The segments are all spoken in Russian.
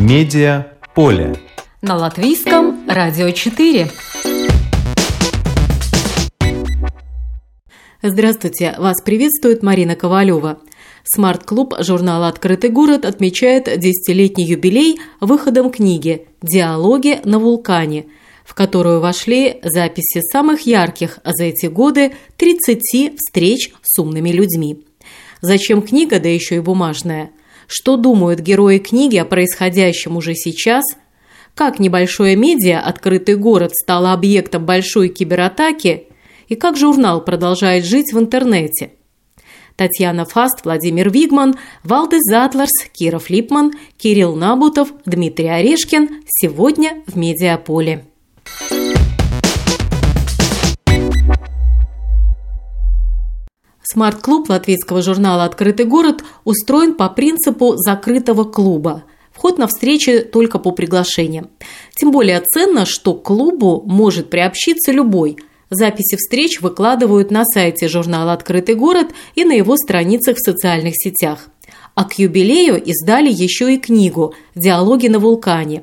Медиа поле. На латвийском радио 4. Здравствуйте, вас приветствует Марина Ковалева. Смарт-клуб журнала «Открытый город» отмечает десятилетний юбилей выходом книги «Диалоги на вулкане», в которую вошли записи самых ярких за эти годы 30 встреч с умными людьми. Зачем книга, да еще и бумажная? Что думают герои книги о происходящем уже сейчас? Как небольшое медиа «Открытый город» стало объектом большой кибератаки? И как журнал продолжает жить в интернете? Татьяна Фаст, Владимир Вигман, Валдес Затларс, Киров Липман, Кирилл Набутов, Дмитрий Орешкин сегодня в «Медиаполе». Смарт-клуб латвийского журнала «Открытый город» устроен по принципу закрытого клуба. Вход на встречи только по приглашениям. Тем более ценно, что к клубу может приобщиться любой. Записи встреч выкладывают на сайте журнала «Открытый город» и на его страницах в социальных сетях. А к юбилею издали еще и книгу «Диалоги на вулкане»,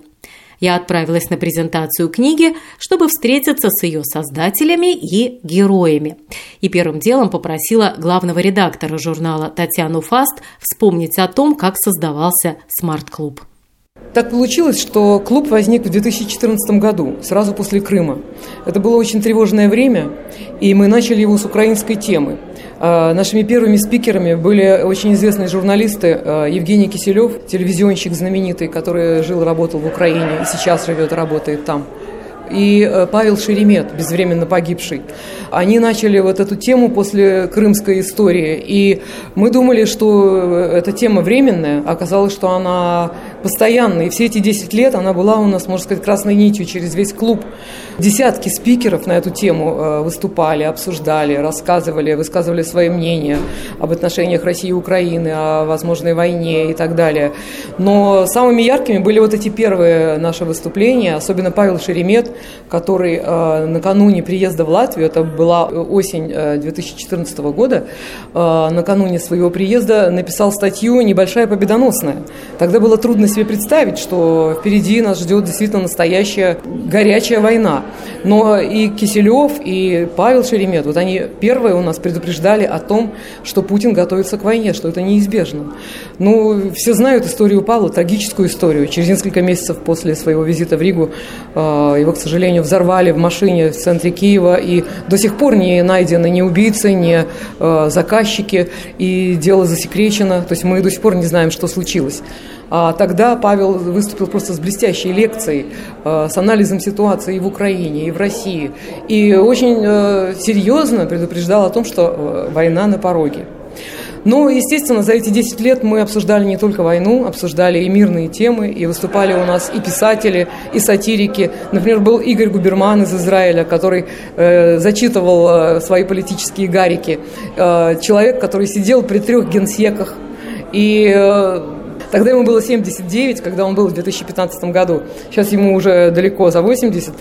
я отправилась на презентацию книги, чтобы встретиться с ее создателями и героями. И первым делом попросила главного редактора журнала Татьяну Фаст вспомнить о том, как создавался смарт-клуб. Так получилось, что клуб возник в 2014 году, сразу после Крыма. Это было очень тревожное время, и мы начали его с украинской темы. А, нашими первыми спикерами были очень известные журналисты а, Евгений Киселев, телевизионщик знаменитый, который жил и работал в Украине, и сейчас живет и работает там и э, Павел Шеремет, безвременно погибший. Они начали вот эту тему после крымской истории, и мы думали, что э, эта тема временная, оказалось, что она постоянная, и все эти 10 лет она была у нас, можно сказать, красной нитью через весь клуб. Десятки спикеров на эту тему э, выступали, обсуждали, рассказывали, высказывали свои мнения об отношениях России и Украины, о возможной войне и так далее. Но самыми яркими были вот эти первые наши выступления, особенно Павел Шеремет, который э, накануне приезда в Латвию, это была осень 2014 э, года, э, накануне своего приезда написал статью «Небольшая победоносная». Тогда было трудно себе представить, что впереди нас ждет действительно настоящая горячая война. Но и Киселев, и Павел Шеремет, вот они первые у нас предупреждали о том, что Путин готовится к войне, что это неизбежно. Ну, все знают историю Павла, трагическую историю. Через несколько месяцев после своего визита в Ригу его, к сожалению, взорвали в машине в центре Киева, и до сих пор не найдены ни убийцы, ни э, заказчики, и дело засекречено, то есть мы до сих пор не знаем, что случилось. А тогда Павел выступил просто с блестящей лекцией, э, с анализом ситуации и в Украине, и в России, и очень э, серьезно предупреждал о том, что э, война на пороге. Но, естественно, за эти 10 лет мы обсуждали не только войну, обсуждали и мирные темы, и выступали у нас и писатели, и сатирики. Например, был Игорь Губерман из Израиля, который э, зачитывал э, свои политические гарики. Э, человек, который сидел при трех генсеках и э, Тогда ему было 79, когда он был в 2015 году. Сейчас ему уже далеко за 80.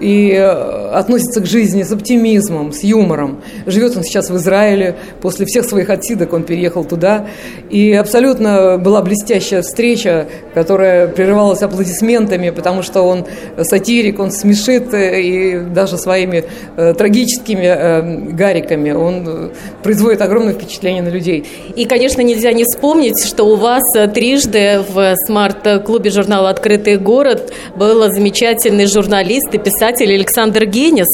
И э, относится к жизни с оптимизмом, с юмором. Живет он сейчас в Израиле. После всех своих отсидок он переехал туда. И абсолютно была блестящая встреча, которая прерывалась аплодисментами, потому что он сатирик, он смешит э, и даже своими э, трагическими гариками он производит огромное впечатление на людей. И, конечно, нельзя не вспомнить, что у вас три трижды в смарт-клубе журнала «Открытый город» был замечательный журналист и писатель Александр Генис.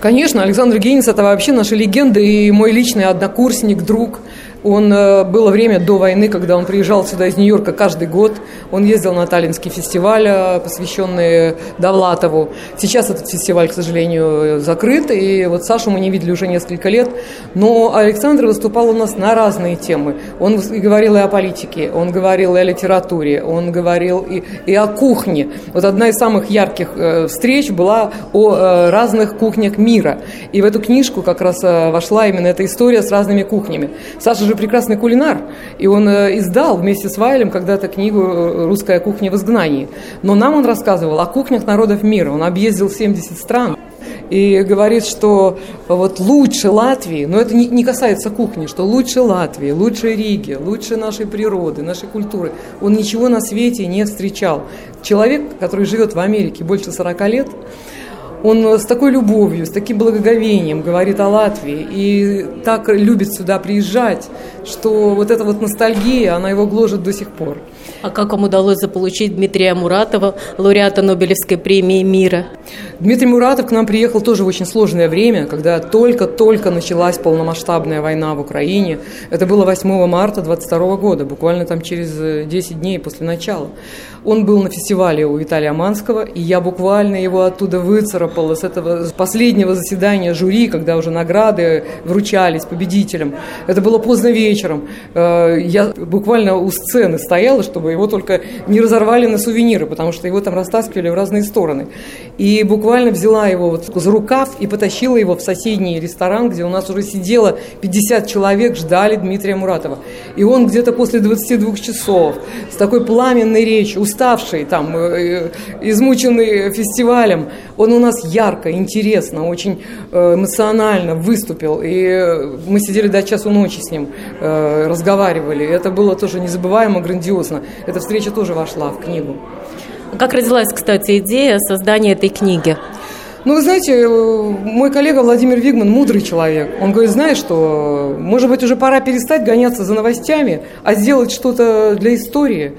Конечно, Александр Генис – это вообще наша легенда и мой личный однокурсник, друг – он, э, было время до войны, когда он приезжал сюда из Нью-Йорка каждый год. Он ездил на Таллинский фестиваль, э, посвященный Довлатову. Сейчас этот фестиваль, к сожалению, закрыт, и вот Сашу мы не видели уже несколько лет. Но Александр выступал у нас на разные темы. Он говорил и о политике, он говорил и о литературе, он говорил и, и о кухне. Вот одна из самых ярких э, встреч была о разных кухнях мира. И в эту книжку как раз вошла именно эта история с разными кухнями. Саша же прекрасный кулинар, и он э, издал вместе с Вайлем когда-то книгу э, «Русская кухня в изгнании». Но нам он рассказывал о кухнях народов мира. Он объездил 70 стран. и говорит, что вот лучше Латвии, но это не, касается кухни, что лучше Латвии, лучше Риги, лучше нашей природы, нашей культуры. Он ничего на свете не встречал. Человек, который живет в Америке больше 40 лет, он с такой любовью, с таким благоговением говорит о Латвии и так любит сюда приезжать, что вот эта вот ностальгия, она его гложет до сих пор. А как вам удалось заполучить Дмитрия Муратова, лауреата Нобелевской премии мира? Дмитрий Муратов к нам приехал тоже в очень сложное время, когда только-только началась полномасштабная война в Украине. Это было 8 марта 22 года, буквально там через 10 дней после начала. Он был на фестивале у Виталия Манского, и я буквально его оттуда выцарапала с этого последнего заседания жюри, когда уже награды вручались победителям. Это было поздно вечером. Э, я буквально у сцены стояла, чтобы его только не разорвали на сувениры, потому что его там растаскивали в разные стороны. И буквально взяла его вот за рукав и потащила его в соседний ресторан, где у нас уже сидело 50 человек, ждали Дмитрия Муратова. И он где-то после 22 часов с такой пламенной речью, уставший, там, э, измученный фестивалем, он у нас ярко, интересно, очень э, эмоционально выступил. И мы сидели до часу ночи с ним, э, разговаривали. Это было тоже незабываемо, грандиозно. Эта встреча тоже вошла в книгу. Как родилась, кстати, идея создания этой книги? Ну, вы знаете, мой коллега Владимир Вигман мудрый человек. Он говорит, знаешь что, может быть, уже пора перестать гоняться за новостями, а сделать что-то для истории.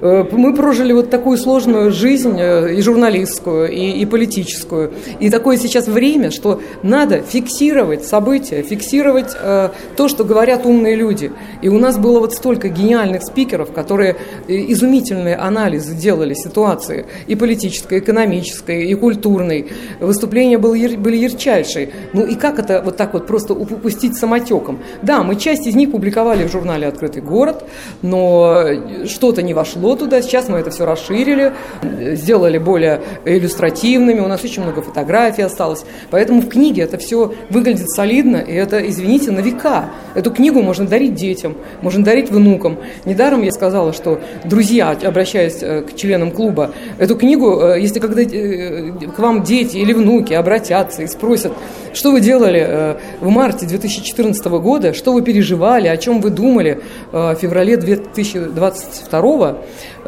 Э, мы прожили вот такую сложную жизнь э, и журналистскую, и, и политическую. И такое сейчас время, что надо фиксировать события, фиксировать э, то, что говорят умные люди. И у нас было вот столько гениальных спикеров, которые э, изумительные анализы делали ситуации и политической, и экономической, и культурной. Выступления были, были ярчайшие. Ну и как это вот так вот просто упустить самотеком? Да, мы часть из них публиковали в журнале «Открытый город», но что-то не вошло туда. Сейчас мы это все расширили, сделали более иллюстративными. У нас очень много фотографий осталось. Поэтому в книге это все выглядит солидно, и это, извините, на века. Эту книгу можно дарить детям, можно дарить внукам. Недаром я сказала, что друзья, обращаясь э, к членам клуба, эту книгу, э, если когда э, к вам дети или внуки обратятся и спросят, что вы делали в марте 2014 года, что вы переживали, о чем вы думали в феврале 2022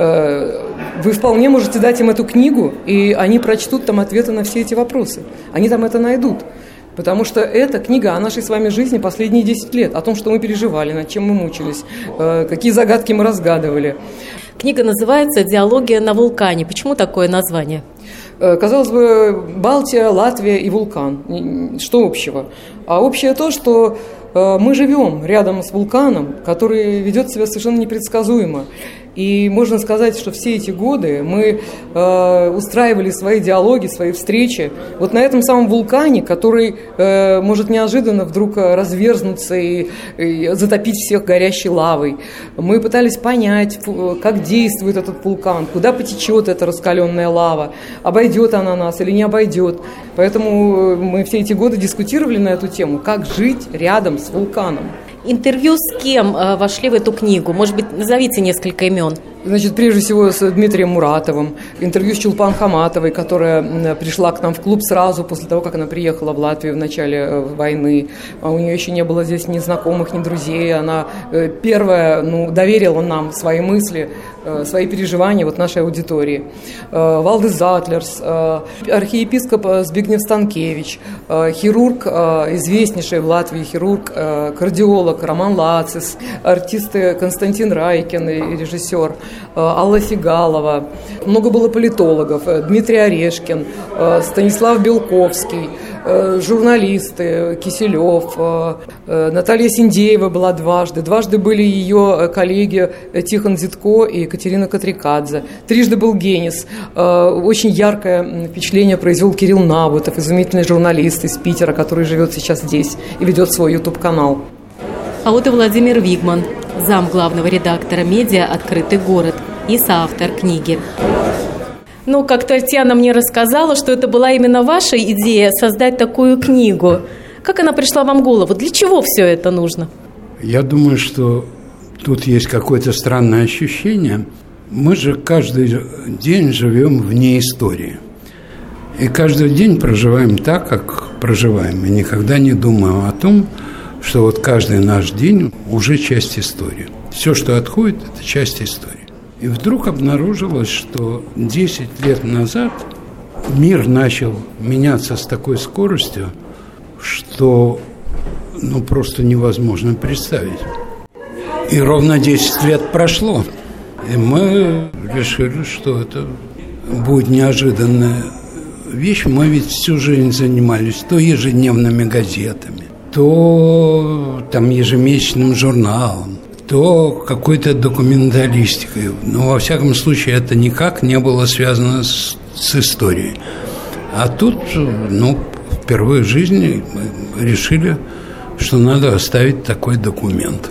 Э, вы вполне можете дать им эту книгу, и они прочтут там ответы на все эти вопросы. Они там это найдут. Потому что эта книга о нашей с вами жизни последние 10 лет, о том, что мы переживали, над чем мы мучились, э, какие загадки мы разгадывали. Книга называется «Диалогия на вулкане». Почему такое название? Э, казалось бы, Балтия, Латвия и вулкан. Что общего? А общее то, что мы живем рядом с вулканом, который ведет себя совершенно непредсказуемо. И можно сказать, что все эти годы мы э, устраивали свои диалоги, свои встречи вот на этом самом вулкане, который э, может неожиданно вдруг разверзнуться и, и затопить всех горящей лавой. Мы пытались понять, как действует этот вулкан, куда потечет эта раскаленная лава, обойдет она нас или не обойдет. Поэтому мы все эти годы дискутировали на эту тему, как жить рядом с вулканом. Интервью с кем э, вошли в эту книгу? Может быть, назовите несколько имен. Значит, прежде всего с Дмитрием Муратовым, интервью с Чулпан Хаматовой, которая пришла к нам в клуб сразу после того, как она приехала в Латвию в начале э, войны. А у нее еще не было здесь ни знакомых, ни друзей. Она э, первая ну, доверила нам свои мысли, свои переживания вот нашей аудитории. Валдес Затлерс, архиепископ Збигнев Станкевич, хирург, известнейший в Латвии хирург, кардиолог Роман Лацис, артисты Константин Райкин и режиссер – Э, Алла Фигалова, много было политологов, э, Дмитрий Орешкин, э, Станислав Белковский, журналисты Киселев, Наталья Синдеева была дважды, дважды были ее коллеги Тихон Зитко и Екатерина Катрикадзе, трижды был Генис, очень яркое впечатление произвел Кирилл Набутов, изумительный журналист из Питера, который живет сейчас здесь и ведет свой YouTube-канал. А вот и Владимир Вигман, зам главного редактора медиа «Открытый город» и соавтор книги. Ну, как Татьяна мне рассказала, что это была именно ваша идея создать такую книгу. Как она пришла вам в голову? Для чего все это нужно? Я думаю, что тут есть какое-то странное ощущение. Мы же каждый день живем вне истории. И каждый день проживаем так, как проживаем. И никогда не думаем о том, что вот каждый наш день уже часть истории. Все, что отходит, это часть истории. И вдруг обнаружилось, что 10 лет назад мир начал меняться с такой скоростью, что ну, просто невозможно представить. И ровно 10 лет прошло. И мы решили, что это будет неожиданная вещь. Мы ведь всю жизнь занимались то ежедневными газетами, то там ежемесячным журналом, то какой-то документалистикой. Но во всяком случае это никак не было связано с, с историей. А тут, ну, впервые в жизни мы решили, что надо оставить такой документ.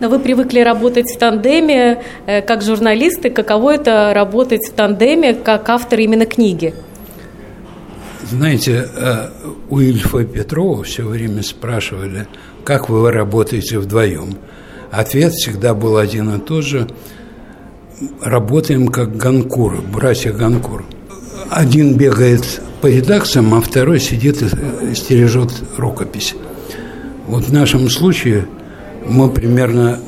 Но вы привыкли работать в тандеме э, как журналисты. Каково это работать в тандеме как автор именно книги? Знаете, э, у Ильфа Петрова все время спрашивали, как вы работаете вдвоем. Ответ всегда был один и тот же. Работаем как Ганкур, братья Ганкур. Один бегает по редакциям, а второй сидит и стережет рукопись. Вот в нашем случае мы примерно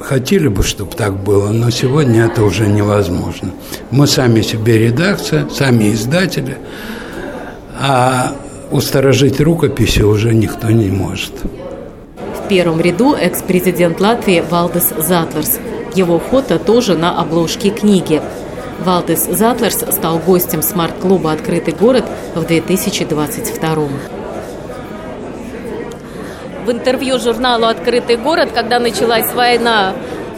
хотели бы, чтобы так было, но сегодня это уже невозможно. Мы сами себе редакция, сами издатели, а усторожить рукописи уже никто не может. В первом ряду экс-президент Латвии Валдес Затлерс. Его фото тоже на обложке книги. Валдес Затлерс стал гостем смарт-клуба «Открытый город» в 2022 В интервью журналу «Открытый город», когда началась война,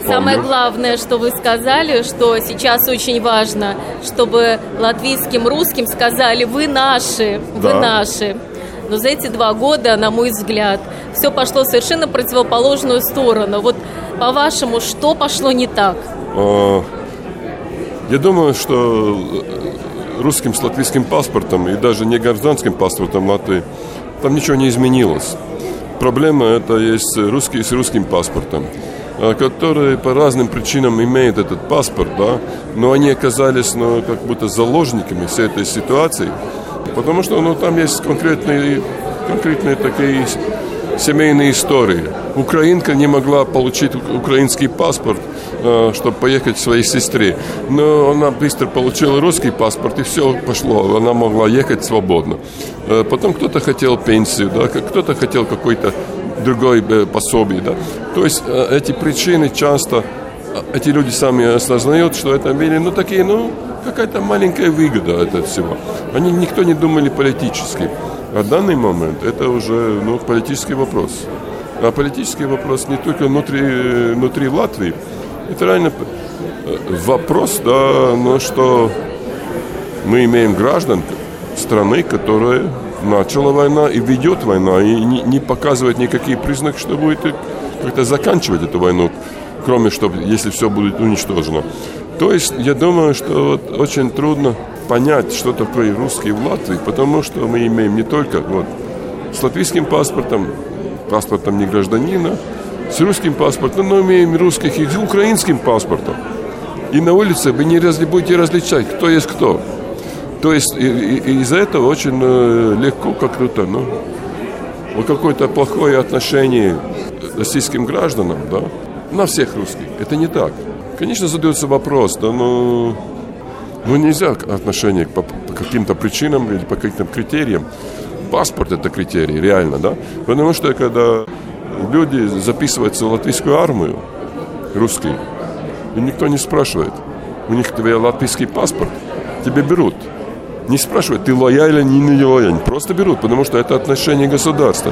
Самое главное, что вы сказали, что сейчас очень важно, чтобы латвийским русским сказали «вы наши, вы да. наши». Но за эти два года, на мой взгляд, все пошло совершенно противоположную сторону. Вот по-вашему, что пошло не так? А, я думаю, что русским с латвийским паспортом и даже не гражданским паспортом Латвии там ничего не изменилось. Проблема это есть русские с русским паспортом а, которые по разным причинам имеют этот паспорт, да, но они оказались ну, как будто заложниками всей этой ситуации. Потому что ну, там есть конкретные, конкретные такие семейные истории. Украинка не могла получить украинский паспорт, э, чтобы поехать к своей сестре. Но она быстро получила русский паспорт, и все пошло. Она могла ехать свободно. Э, потом кто-то хотел пенсию, да, кто-то хотел какой-то другой э, пособие. Да. То есть эти причины часто эти люди сами осознают, что это были, ну, такие, ну, какая-то маленькая выгода от всего. Они никто не думали политически. А данный момент это уже ну, политический вопрос. А политический вопрос не только внутри, внутри Латвии. Это реально э, вопрос, да, но что мы имеем граждан страны, которая начала война и ведет война, и не, не показывает никаких признаков, что будет как-то заканчивать эту войну, кроме, что если все будет уничтожено. То есть я думаю, что вот очень трудно понять, что такое русский в Латвии, потому что мы имеем не только вот, с латвийским паспортом, паспортом не гражданина, с русским паспортом, но имеем русских и с украинским паспортом. И на улице вы не разли, будете различать, кто есть кто. То есть из-за этого очень э, легко как-то, ну, вот какое-то плохое отношение к российским гражданам, да, на всех русских. Это не так. Конечно, задается вопрос, да, ну, ну нельзя отношение по, по каким-то причинам или по каким-то критериям. Паспорт это критерий, реально, да? Потому что когда люди записываются в латвийскую армию, русские, и никто не спрашивает, у них твой латвийский паспорт, тебе берут. Не спрашивают, ты лоялен или не лоялен, просто берут, потому что это отношение государства.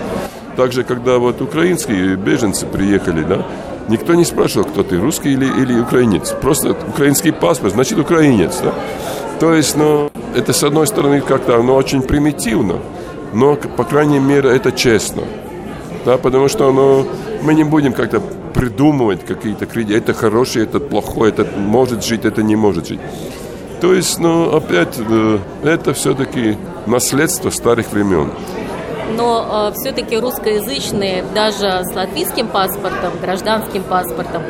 Также, когда вот украинские беженцы приехали, да, Никто не спрашивал, кто ты, русский или, или украинец. Просто украинский паспорт, значит украинец. Да? То есть, ну, это с одной стороны как-то, оно очень примитивно, но, по крайней мере, это честно. Да, потому что ну, мы не будем как-то придумывать какие-то кредиты. Это хороший, это плохой, это может жить, это не может жить. То есть, ну, опять, э, это все-таки наследство старых времен но э, все-таки русскоязычные, даже с латвийским паспортом, гражданским паспортом,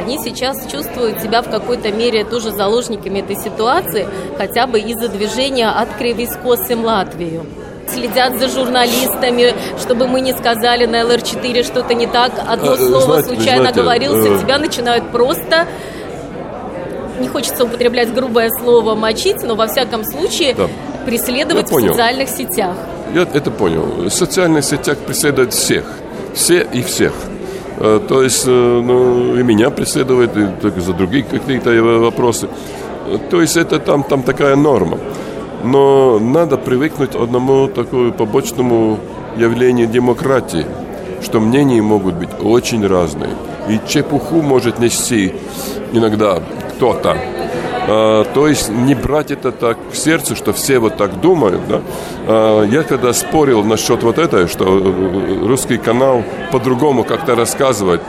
они сейчас чувствуют себя в какой-то мере тоже заложниками этой ситуации, хотя бы из-за движения от Кривискосы в Латвию следят за журналистами, чтобы мы не сказали на ЛР-4 что-то не так, одно э, слово знаете, случайно знаете, оговорился, э... тебя начинают просто не хочется употреблять грубое слово мочить, но во всяком случае да. преследовать в социальных сетях. Я это понял. В социальных сетях преследуют всех. Все и всех. Э, то есть, э, ну, и меня преследует, и только за другие какие-то вопросы. То есть, это там, там такая норма. Но надо привыкнуть одному такому побочному явлению демократии, что мнения могут быть очень разные. И чепуху может нести иногда кто-то. А, то есть не брать это так к сердцу, что все вот так думают. Да? А, я когда спорил насчет вот этого, что русский канал по-другому как-то рассказывает,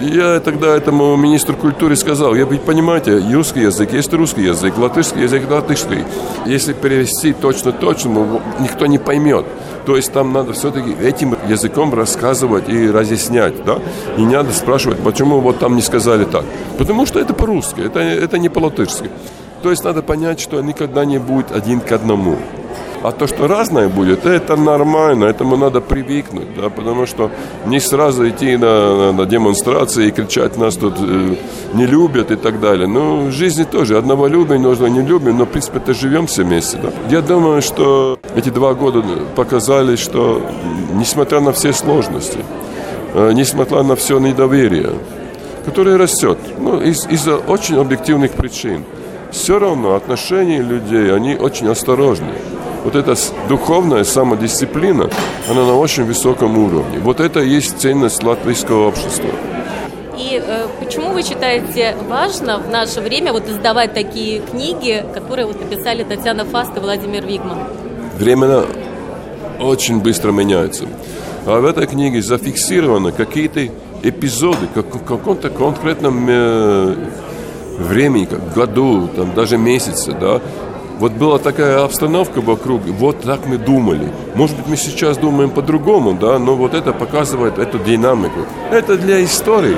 я тогда этому министру культуры сказал, я ведь понимаете, русский язык есть русский язык, латышский язык латышский. Если перевести точно-точно, никто не поймет. То есть там надо все-таки этим языком рассказывать и разъяснять, да? И не надо спрашивать, почему вот там не сказали так. Потому что это по-русски, это, это не по-латышски. То есть надо понять, что никогда не будет один к одному. А то, что разное будет, это нормально, этому надо привыкнуть, да, потому что не сразу идти на, на, на демонстрации и кричать, нас тут э, не любят и так далее. Ну, в жизни тоже одного любим, нужно не любим, но, в принципе, это живем все вместе. Да. Я думаю, что эти два года показали, что, несмотря на все сложности, э, несмотря на все недоверие, которое растет, ну, из, из-за очень объективных причин, все равно отношения людей, они очень осторожны вот эта духовная самодисциплина, она на очень высоком уровне. Вот это и есть ценность латвийского общества. И э, почему вы считаете важно в наше время вот издавать такие книги, которые вот написали Татьяна Фаст и Владимир Вигман? Времена очень быстро меняются. А в этой книге зафиксированы какие-то эпизоды, как в каком-то конкретном э, времени, как году, там, даже месяце, да, вот была такая обстановка вокруг, вот так мы думали. Может быть, мы сейчас думаем по-другому, да, но вот это показывает эту динамику. Это для истории.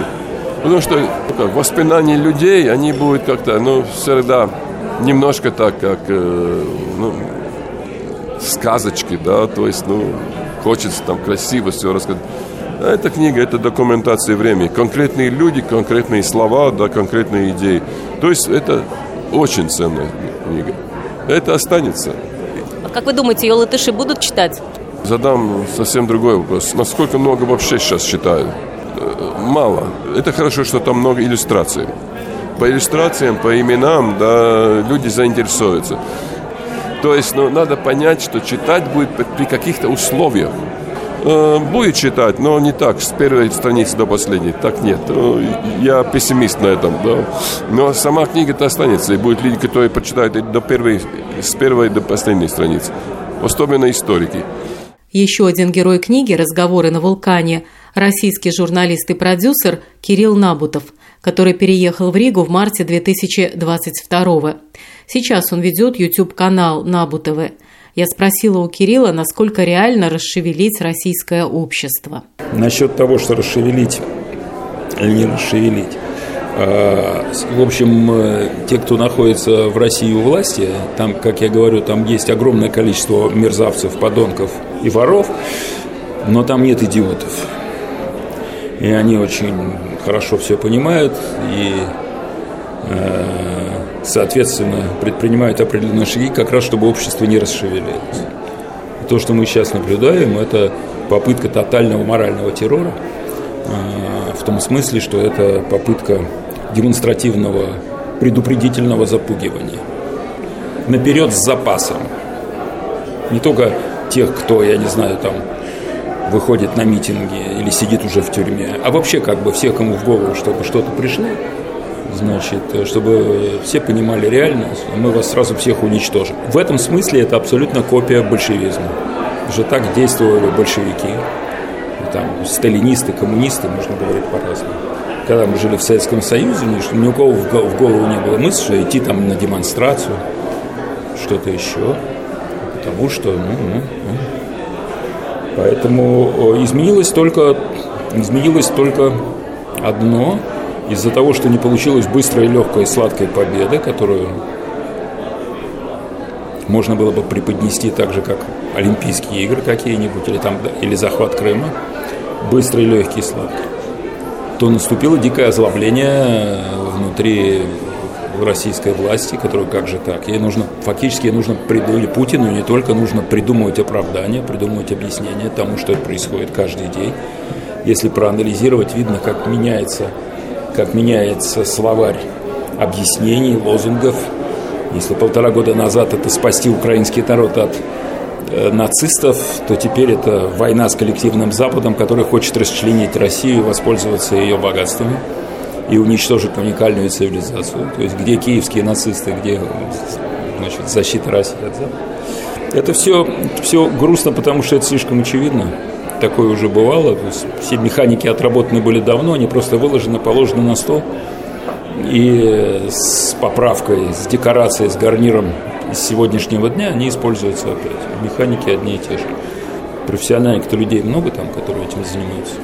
Потому что ну, как, воспоминания людей, они будут как-то, ну, всегда немножко так, как, э, ну, сказочки, да, то есть, ну, хочется там красиво все рассказать. А эта книга – это документация времени. Конкретные люди, конкретные слова, да, конкретные идеи. То есть это очень ценная книга это останется. А как вы думаете, ее латыши будут читать? Задам совсем другой вопрос. Насколько много вообще сейчас читают? Э, мало. Это хорошо, что там много иллюстраций. По иллюстрациям, по именам, да, люди заинтересуются. То есть, ну, надо понять, что читать будет при каких-то условиях. Э, будет читать, но не так, с первой страницы до последней. Так нет. Э, я пессимист на этом. Да. Но сама книга-то останется. И будет люди, которые прочитают до первой, с первой до последней страницы. Особенно историки. Еще один герой книги «Разговоры на вулкане» – российский журналист и продюсер Кирилл Набутов, который переехал в Ригу в марте 2022 Сейчас он ведет YouTube-канал «Набутовы». Я спросила у Кирилла, насколько реально расшевелить российское общество. Насчет того, что расшевелить или не расшевелить. А, в общем, э, те, кто находится в России у власти, там, как я говорю, там есть огромное количество мерзавцев, подонков и воров, но там нет идиотов. И они очень хорошо все понимают и э, соответственно, предпринимают определенные шаги, как раз чтобы общество не расшевелилось. то, что мы сейчас наблюдаем, это попытка тотального морального террора, а, в том смысле, что это попытка демонстративного предупредительного запугивания. Наперед с запасом. Не только тех, кто, я не знаю, там выходит на митинги или сидит уже в тюрьме, а вообще как бы всех, кому в голову, чтобы что-то пришло, значит, чтобы все понимали реальность, мы вас сразу всех уничтожим. В этом смысле это абсолютно копия большевизма. Уже так действовали большевики, там, сталинисты, коммунисты, можно говорить по-разному. Когда мы жили в Советском Союзе, ни у кого в голову не было мысли, идти там на демонстрацию, что-то еще, потому что, ну, ну, ну. Поэтому изменилось только, изменилось только одно – из-за того, что не получилось быстрой, легкой, сладкой победы, которую можно было бы преподнести так же, как Олимпийские игры какие-нибудь, или, там, или захват Крыма, быстрый, легкий, сладкий, то наступило дикое озлобление внутри российской власти, которую как же так? Ей нужно, фактически ей нужно придумать Путину не только нужно придумывать оправдания, придумывать объяснения тому, что происходит каждый день. Если проанализировать, видно, как меняется, как меняется словарь объяснений, лозунгов. Если полтора года назад это спасти украинский народ от э, нацистов, то теперь это война с коллективным Западом, который хочет расчленить Россию воспользоваться ее богатствами и уничтожить уникальную цивилизацию. То есть где киевские нацисты, где значит, защита России от Запада. Это все, все грустно, потому что это слишком очевидно. Такое уже бывало. То есть все механики отработаны были давно, они просто выложены, положены на стол. И с поправкой, с декорацией, с гарниром из сегодняшнего дня они используются опять. Механики одни и те же. Профессиональных-то людей много там, которые этим занимаются.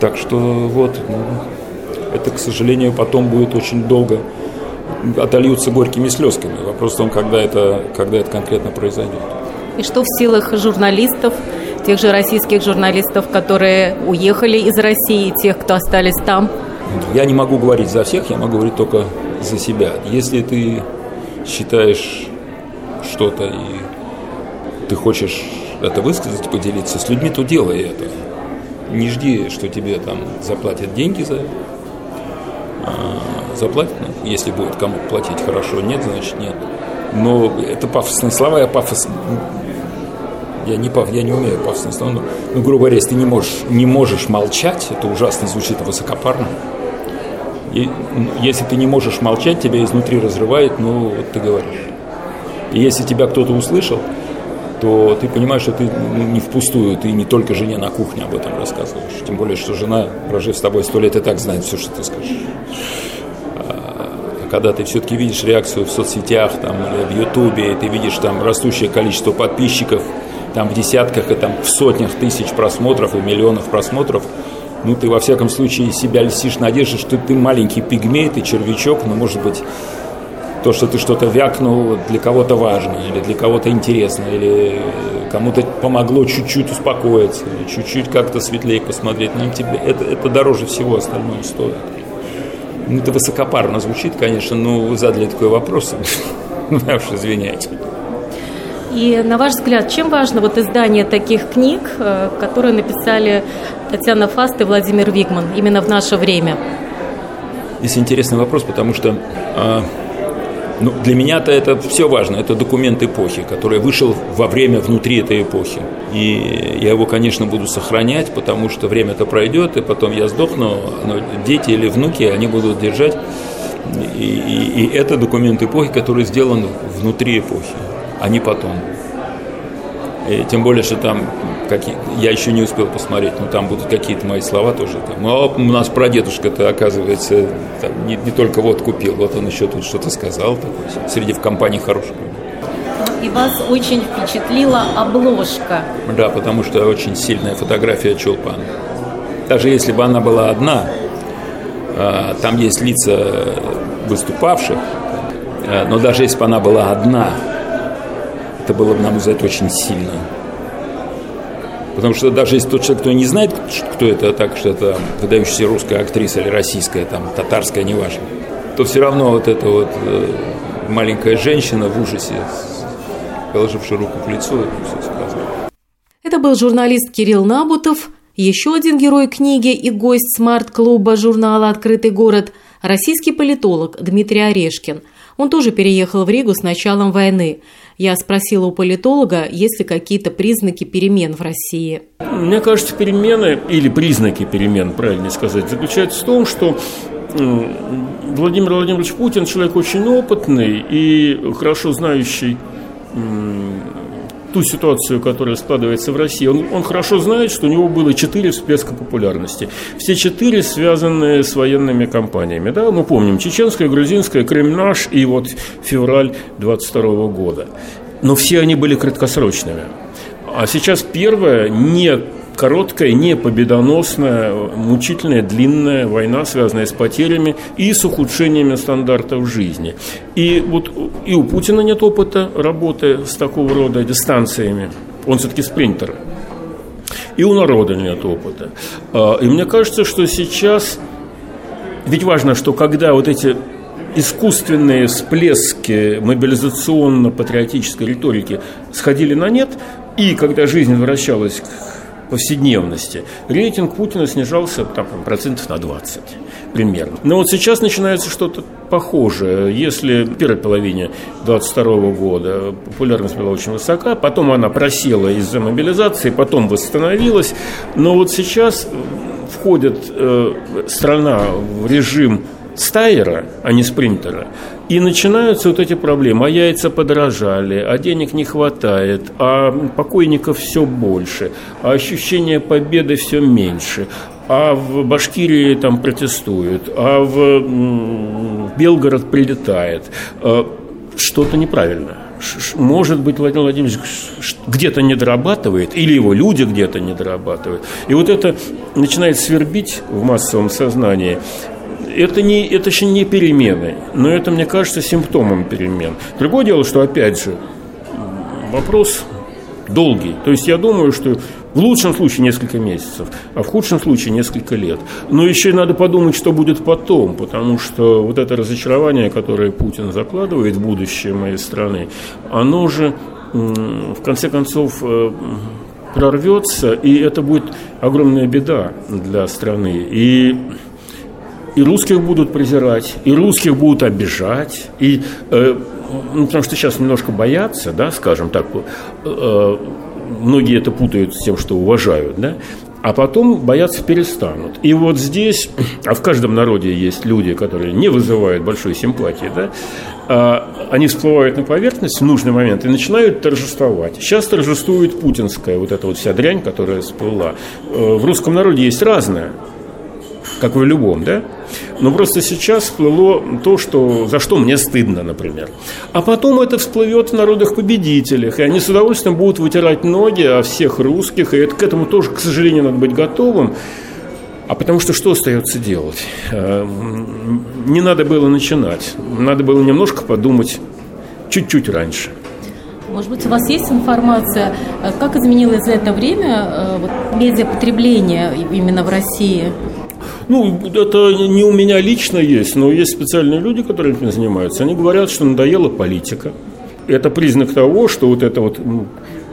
Так что вот, ну, это, к сожалению, потом будет очень долго отольются горькими слезками. Вопрос в том, когда это, когда это конкретно произойдет. И что в силах журналистов, тех же российских журналистов, которые уехали из России, тех, кто остались там? Я не могу говорить за всех, я могу говорить только за себя. Если ты считаешь что-то и ты хочешь это высказать, поделиться с людьми, то делай это. Не жди, что тебе там заплатят деньги за это а, заплатят, ну, если будет кому платить хорошо, нет, значит нет. Но это пафосные слова, я пафос... Я не, паф, я не умею пафосные слова, но, ну, грубо говоря, если ты не можешь, не можешь молчать, это ужасно звучит высокопарно. И, если ты не можешь молчать, тебя изнутри разрывает, ну, вот ты говоришь. И если тебя кто-то услышал, то ты понимаешь, что ты ну, не впустую, ты не только жене на кухне об этом рассказываешь. Тем более, что жена, прожив с тобой сто лет, и так знает все, что ты скажешь. А когда ты все-таки видишь реакцию в соцсетях там, или в Ютубе, и ты видишь там растущее количество подписчиков, там в десятках и там в сотнях тысяч просмотров и миллионов просмотров, ну, ты во всяком случае себя льстишь надежды, что ты маленький пигмей, ты червячок, но, может быть, то, что ты что-то вякнул, для кого-то важно, или для кого-то интересно, или кому-то помогло чуть-чуть успокоиться, или чуть-чуть как-то светлее посмотреть. Ну, тебе, это, это дороже всего остального стоит. Ну, это высокопарно звучит, конечно, но вы задали такой вопрос. Ну, уж извиняйте. И на ваш взгляд, чем важно вот издание таких книг, э, которые написали Татьяна Фаст и Владимир Вигман именно в наше время? Здесь интересный вопрос, потому что а, ну, для меня-то это все важно. Это документ эпохи, который вышел во время внутри этой эпохи. И я его, конечно, буду сохранять, потому что время-то пройдет, и потом я сдохну, но дети или внуки, они будут держать. И, и, и это документ эпохи, который сделан внутри эпохи, а не потом. И тем более, что там какие, я еще не успел посмотреть, но там будут какие-то мои слова тоже. Там. Ну, а у нас прадедушка-то, оказывается, там, не, не только вот купил, вот он еще тут что-то сказал. Такой, среди в компании хороших. И вас очень впечатлила обложка. Да, потому что очень сильная фотография Чулпана. Даже если бы она была одна, а, там есть лица выступавших, а, но даже если бы она была одна, это было бы, на мой взгляд, очень сильно. Потому что даже если тот человек, кто не знает, кто это, так что это выдающаяся русская актриса или российская, там, татарская, неважно, то все равно вот эта вот э, маленькая женщина в ужасе, положившая руку к лицу, это все сказала. Это был журналист Кирилл Набутов, еще один герой книги и гость смарт-клуба журнала «Открытый город» – российский политолог Дмитрий Орешкин. Он тоже переехал в Ригу с началом войны – я спросила у политолога, есть ли какие-то признаки перемен в России. Мне кажется, перемены, или признаки перемен, правильно сказать, заключаются в том, что Владимир Владимирович Путин человек очень опытный и хорошо знающий ту ситуацию, которая складывается в России, он, он хорошо знает, что у него было четыре всплеска популярности. Все четыре связаны с военными кампаниями. Да? Мы помним, чеченская, грузинская, Кремнаш и вот февраль 22 года. Но все они были краткосрочными. А сейчас первое, не короткая, не победоносная, мучительная, длинная война, связанная с потерями и с ухудшениями стандартов жизни. И вот и у Путина нет опыта работы с такого рода дистанциями. Он все-таки спринтер. И у народа нет опыта. А, и мне кажется, что сейчас... Ведь важно, что когда вот эти искусственные всплески мобилизационно-патриотической риторики сходили на нет, и когда жизнь возвращалась к повседневности, рейтинг Путина снижался там, процентов на 20 примерно. Но вот сейчас начинается что-то похожее. Если в первой половине 22 года популярность была очень высока, потом она просела из-за мобилизации, потом восстановилась, но вот сейчас входит э, страна в режим стайера, а не спринтера, и начинаются вот эти проблемы. А яйца подорожали, а денег не хватает, а покойников все больше, а ощущение победы все меньше, а в Башкирии там протестуют, а в Белгород прилетает. А что-то неправильно. Может быть, Владимир Владимирович где-то не дорабатывает, или его люди где-то не дорабатывают. И вот это начинает свербить в массовом сознании это, не, это еще не перемены, но это, мне кажется, симптомом перемен. Другое дело, что, опять же, вопрос долгий. То есть я думаю, что в лучшем случае несколько месяцев, а в худшем случае несколько лет. Но еще надо подумать, что будет потом, потому что вот это разочарование, которое Путин закладывает в будущее моей страны, оно же в конце концов э, прорвется, и это будет огромная беда для страны. И и русских будут презирать, и русских будут обижать, и, э, ну, потому что сейчас немножко боятся, да, скажем так, э, многие это путают с тем, что уважают, да, а потом бояться перестанут. И вот здесь, а в каждом народе есть люди, которые не вызывают большой симпатии, да, а они всплывают на поверхность в нужный момент и начинают торжествовать. Сейчас торжествует путинская вот эта вот вся дрянь, которая всплыла. Э, в русском народе есть разное как в любом, да? Но просто сейчас всплыло то, что, за что мне стыдно, например. А потом это всплывет в народах-победителях, и они с удовольствием будут вытирать ноги о всех русских, и это, к этому тоже, к сожалению, надо быть готовым. А потому что что остается делать? Э, не надо было начинать. Надо было немножко подумать чуть-чуть раньше. Может быть, у вас есть информация, э, как изменилось за это время э, вот, медиапотребление именно в России? Ну, это не у меня лично есть, но есть специальные люди, которые этим занимаются. Они говорят, что надоела политика. Это признак того, что вот эта вот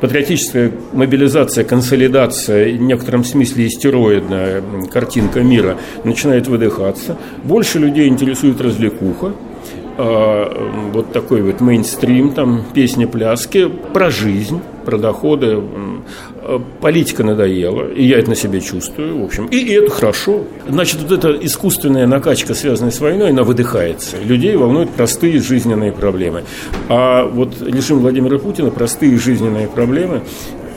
патриотическая мобилизация, консолидация, в некотором смысле истероидная картинка мира начинает выдыхаться. Больше людей интересует развлекуха, а, вот такой вот мейнстрим, там песни, пляски, про жизнь, про доходы. Политика надоела, и я это на себе чувствую, в общем. И, и это хорошо. Значит, вот эта искусственная накачка, связанная с войной, она выдыхается. Людей волнуют простые жизненные проблемы. А вот режим Владимира Путина простые жизненные проблемы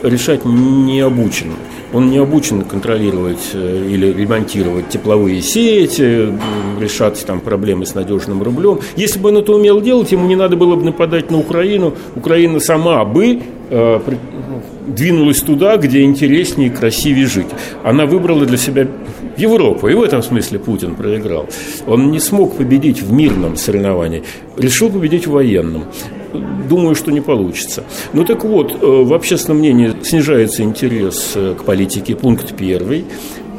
решать не обучен. Он не обучен контролировать э, или ремонтировать тепловые сети, решать там проблемы с надежным рублем. Если бы он это умел делать, ему не надо было бы нападать на Украину. Украина сама бы э, двинулась туда, где интереснее и красивее жить. Она выбрала для себя Европу, и в этом смысле Путин проиграл. Он не смог победить в мирном соревновании, решил победить в военном думаю, что не получится. Ну так вот, э, в общественном мнении снижается интерес э, к политике, пункт первый.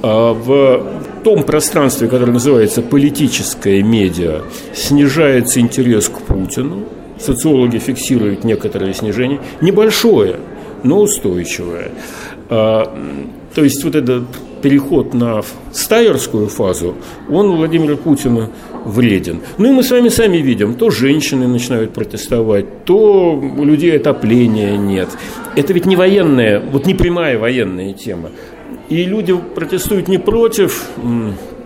А в том пространстве, которое называется политическое медиа, снижается интерес к Путину. Социологи фиксируют некоторое снижение. Небольшое, но устойчивое. А, то есть вот этот переход на стайерскую фазу, он Владимиру Путину вреден. Ну и мы с вами сами видим, то женщины начинают протестовать, то у людей отопления нет. Это ведь не военная, вот не прямая военная тема. И люди протестуют не против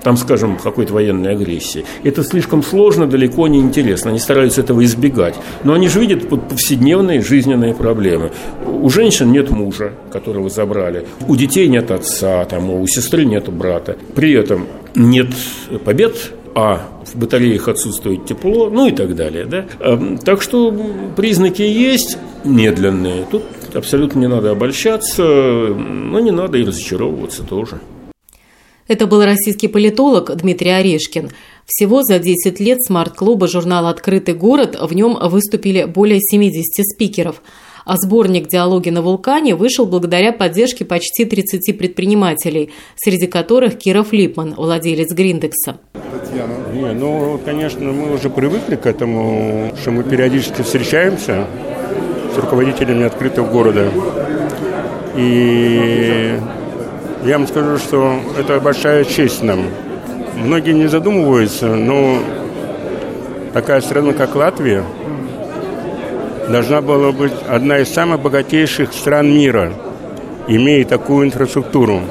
там, скажем, какой-то военной агрессии. Это слишком сложно, далеко не интересно. Они стараются этого избегать. Но они же видят повседневные жизненные проблемы. У женщин нет мужа, которого забрали. У детей нет отца, там, у сестры нет брата. При этом нет побед, а в батареях отсутствует тепло, ну и так далее. Да? Эм, так что признаки есть медленные. Тут Абсолютно не надо обольщаться, но не надо и разочаровываться тоже. Это был российский политолог Дмитрий Орешкин. Всего за 10 лет смарт-клуба журнала «Открытый город» в нем выступили более 70 спикеров. А сборник «Диалоги на вулкане» вышел благодаря поддержке почти 30 предпринимателей, среди которых Киров Липман, владелец Гриндекса. Татьяна. Не, ну, конечно, мы уже привыкли к этому, что мы периодически встречаемся с руководителями открытого города. И я вам скажу, что это большая честь нам. Многие не задумываются, но такая страна, как Латвия, должна была быть одна из самых богатейших стран мира, имея такую инфраструктуру.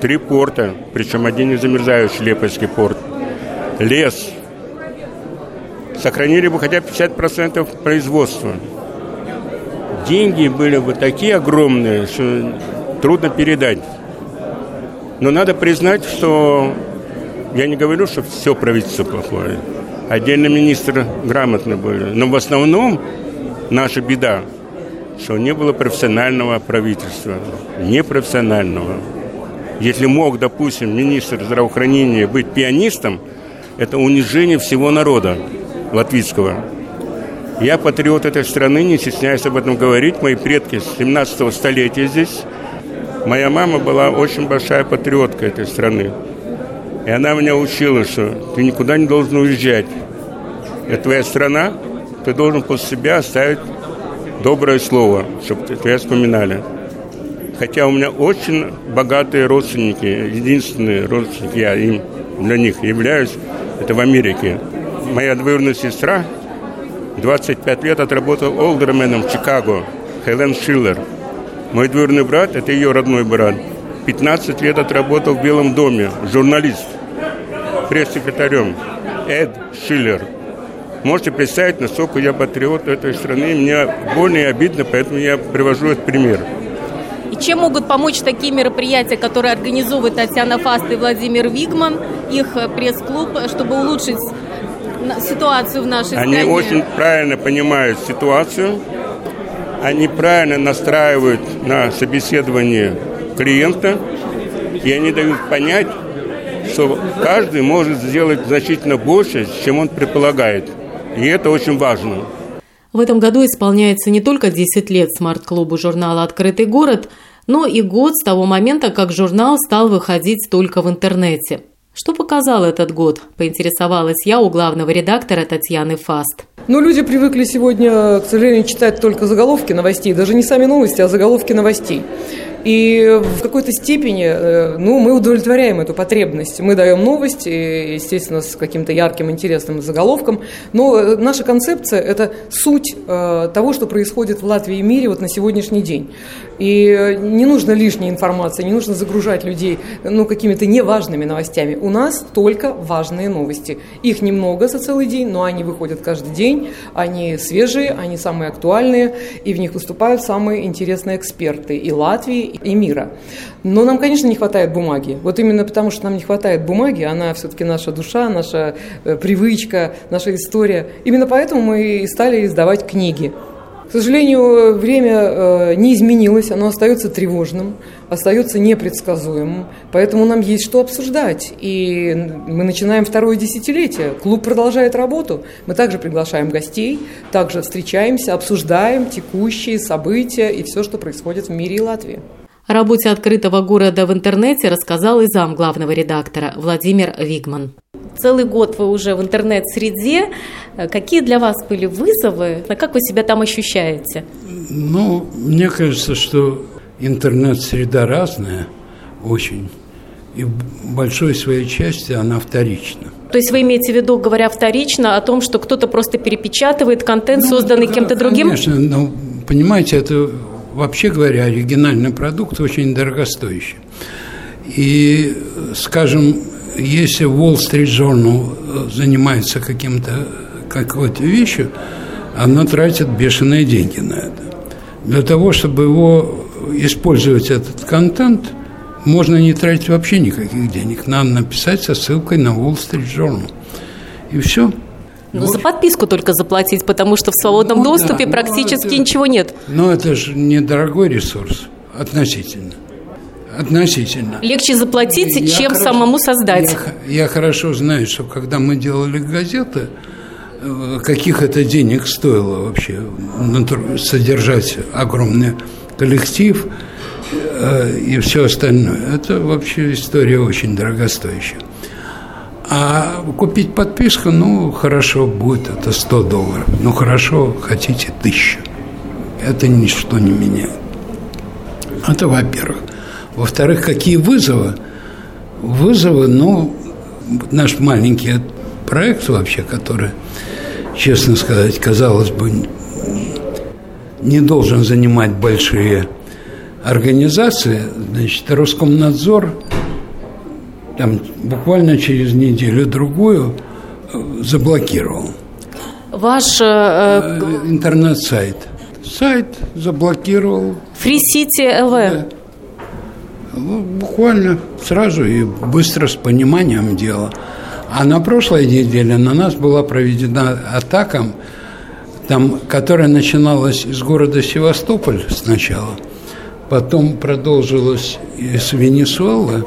Три порта, причем один не замерзающий Лепойский порт. Лес. Сохранили бы хотя бы 50% производства. Деньги были бы такие огромные, что трудно передать. Но надо признать, что я не говорю, что все правительство плохое. Отдельно министры грамотно были. Но в основном наша беда, что не было профессионального правительства. Непрофессионального. Если мог, допустим, министр здравоохранения быть пианистом, это унижение всего народа латвийского. Я патриот этой страны, не стесняюсь об этом говорить. Мои предки с 17 столетия здесь. Моя мама была очень большая патриотка этой страны. И она меня учила, что ты никуда не должен уезжать. Это твоя страна, ты должен после себя оставить доброе слово, чтобы тебя вспоминали. Хотя у меня очень богатые родственники, единственные родственники, я им для них являюсь, это в Америке. Моя двоюродная сестра 25 лет отработала олдерменом в Чикаго, Хелен Шиллер – мой двоюродный брат, это ее родной брат, 15 лет отработал в Белом доме, журналист, пресс-секретарем, Эд Шиллер. Можете представить, насколько я патриот этой страны. Мне больно и обидно, поэтому я привожу этот пример. И чем могут помочь такие мероприятия, которые организовывают Татьяна Фаст и Владимир Вигман, их пресс-клуб, чтобы улучшить ситуацию в нашей Они стране? Они очень правильно понимают ситуацию, они правильно настраивают на собеседование клиента, и они дают понять, что каждый может сделать значительно больше, чем он предполагает. И это очень важно. В этом году исполняется не только 10 лет смарт-клубу журнала «Открытый город», но и год с того момента, как журнал стал выходить только в интернете. Что показал этот год, поинтересовалась я у главного редактора Татьяны Фаст. Ну, люди привыкли сегодня, к сожалению, читать только заголовки новостей, даже не сами новости, а заголовки новостей. И в какой-то степени э, ну, мы удовлетворяем эту потребность. Мы даем новость, естественно, с каким-то ярким, интересным заголовком. Но э, наша концепция – это суть э, того, что происходит в Латвии и мире вот на сегодняшний день. И не нужно лишней информации, не нужно загружать людей ну, какими-то неважными новостями. У нас только важные новости. Их немного за целый день, но они выходят каждый день. Они свежие, они самые актуальные, и в них выступают самые интересные эксперты и Латвии, и мира. Но нам, конечно, не хватает бумаги. Вот именно потому, что нам не хватает бумаги, она все-таки наша душа, наша э, привычка, наша история. Именно поэтому мы и стали издавать книги. К сожалению, время э, не изменилось, оно остается тревожным, остается непредсказуемым, поэтому нам есть что обсуждать. И мы начинаем второе десятилетие. Клуб продолжает работу. Мы также приглашаем гостей, также встречаемся, обсуждаем текущие события и все, что происходит в мире и Латвии. О работе открытого города в интернете рассказал и зам главного редактора Владимир Вигман. Целый год вы уже в интернет-среде. Какие для вас были вызовы? Как вы себя там ощущаете? Ну, мне кажется, что интернет-среда разная очень. И в большой своей части она вторична. То есть вы имеете в виду, говоря вторично, о том, что кто-то просто перепечатывает контент, ну, созданный да, кем-то другим? Конечно, но понимаете, это вообще говоря, оригинальный продукт очень дорогостоящий. И, скажем, если Wall Street Journal занимается каким-то какой-то вещью, она тратит бешеные деньги на это. Для того, чтобы его использовать этот контент, можно не тратить вообще никаких денег. Надо написать со ссылкой на Wall Street Journal. И все. Ну, за подписку только заплатить, потому что в свободном ну, доступе да, практически ну, это, ничего нет. Но это же недорогой ресурс относительно. Относительно. Легче заплатить, я чем хорошо, самому создать. Я, я хорошо знаю, что когда мы делали газеты, э, каких это денег стоило вообще содержать огромный коллектив э, и все остальное. Это вообще история очень дорогостоящая. А купить подписку, ну, хорошо, будет это 100 долларов. Ну, хорошо, хотите, тысячу. Это ничто не меняет. Это во-первых. Во-вторых, какие вызовы? Вызовы, ну, наш маленький проект вообще, который, честно сказать, казалось бы, не должен занимать большие организации. Значит, Роскомнадзор там буквально через неделю-другую э, заблокировал. Ваш э, э интернет-сайт. Сайт заблокировал. Free City LV. Да. Ну, буквально сразу и быстро с пониманием дела. А на прошлой неделе на нас была проведена атака, там, которая начиналась из города Севастополь сначала, потом продолжилась из Венесуэлы,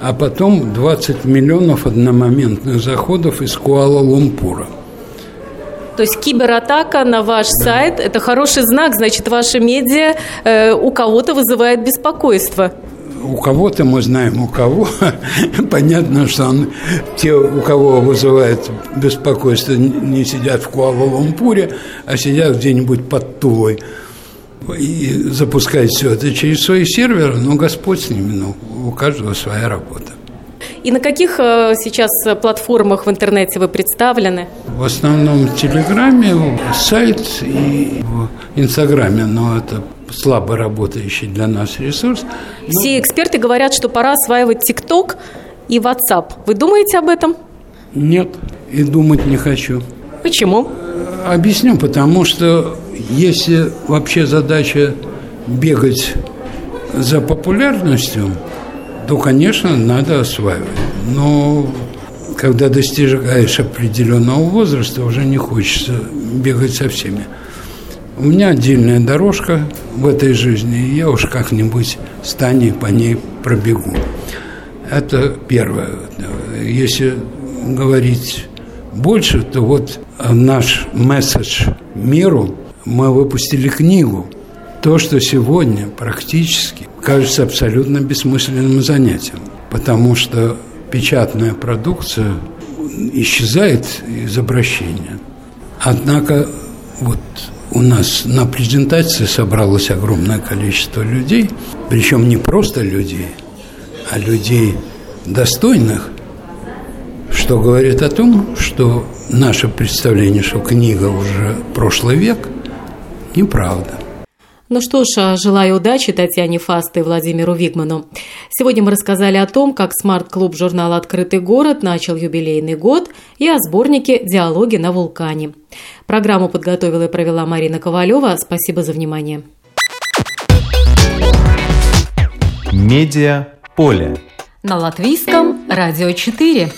а потом 20 миллионов одномоментных заходов из Куала-Лумпура. То есть кибератака на ваш да. сайт – это хороший знак, значит, ваши медиа э, у кого-то вызывает беспокойство у кого-то мы знаем, у кого. Понятно, что он, те, у кого вызывает беспокойство, не сидят в Куала-Лумпуре, а сидят где-нибудь под Тулой и запускают все это через свои серверы, но Господь с ними, ну, у каждого своя работа. И на каких э, сейчас платформах в интернете вы представлены? В основном в Телеграме, сайт и в Инстаграме, но это слабо работающий для нас ресурс. Но... Все эксперты говорят, что пора осваивать ТикТок и WhatsApp. Вы думаете об этом? Нет, и думать не хочу. Почему? Объясню, потому что если вообще задача бегать за популярностью, то, конечно, надо осваивать. Но когда достигаешь определенного возраста, уже не хочется бегать со всеми. У меня отдельная дорожка в этой жизни, и я уж как-нибудь с Таней по ней пробегу. Это первое. Если говорить больше, то вот наш месседж миру, мы выпустили книгу. То, что сегодня практически кажется абсолютно бессмысленным занятием, потому что печатная продукция исчезает из обращения. Однако вот у нас на презентации собралось огромное количество людей, причем не просто людей, а людей достойных, что говорит о том, что наше представление, что книга уже прошлый век, неправда. Ну что ж, а желаю удачи Татьяне Фаст и Владимиру Вигману. Сегодня мы рассказали о том, как смарт-клуб журнала «Открытый город» начал юбилейный год и о сборнике «Диалоги на вулкане». Программу подготовила и провела Марина Ковалева. Спасибо за внимание. Медиа поле. На латвийском радио 4.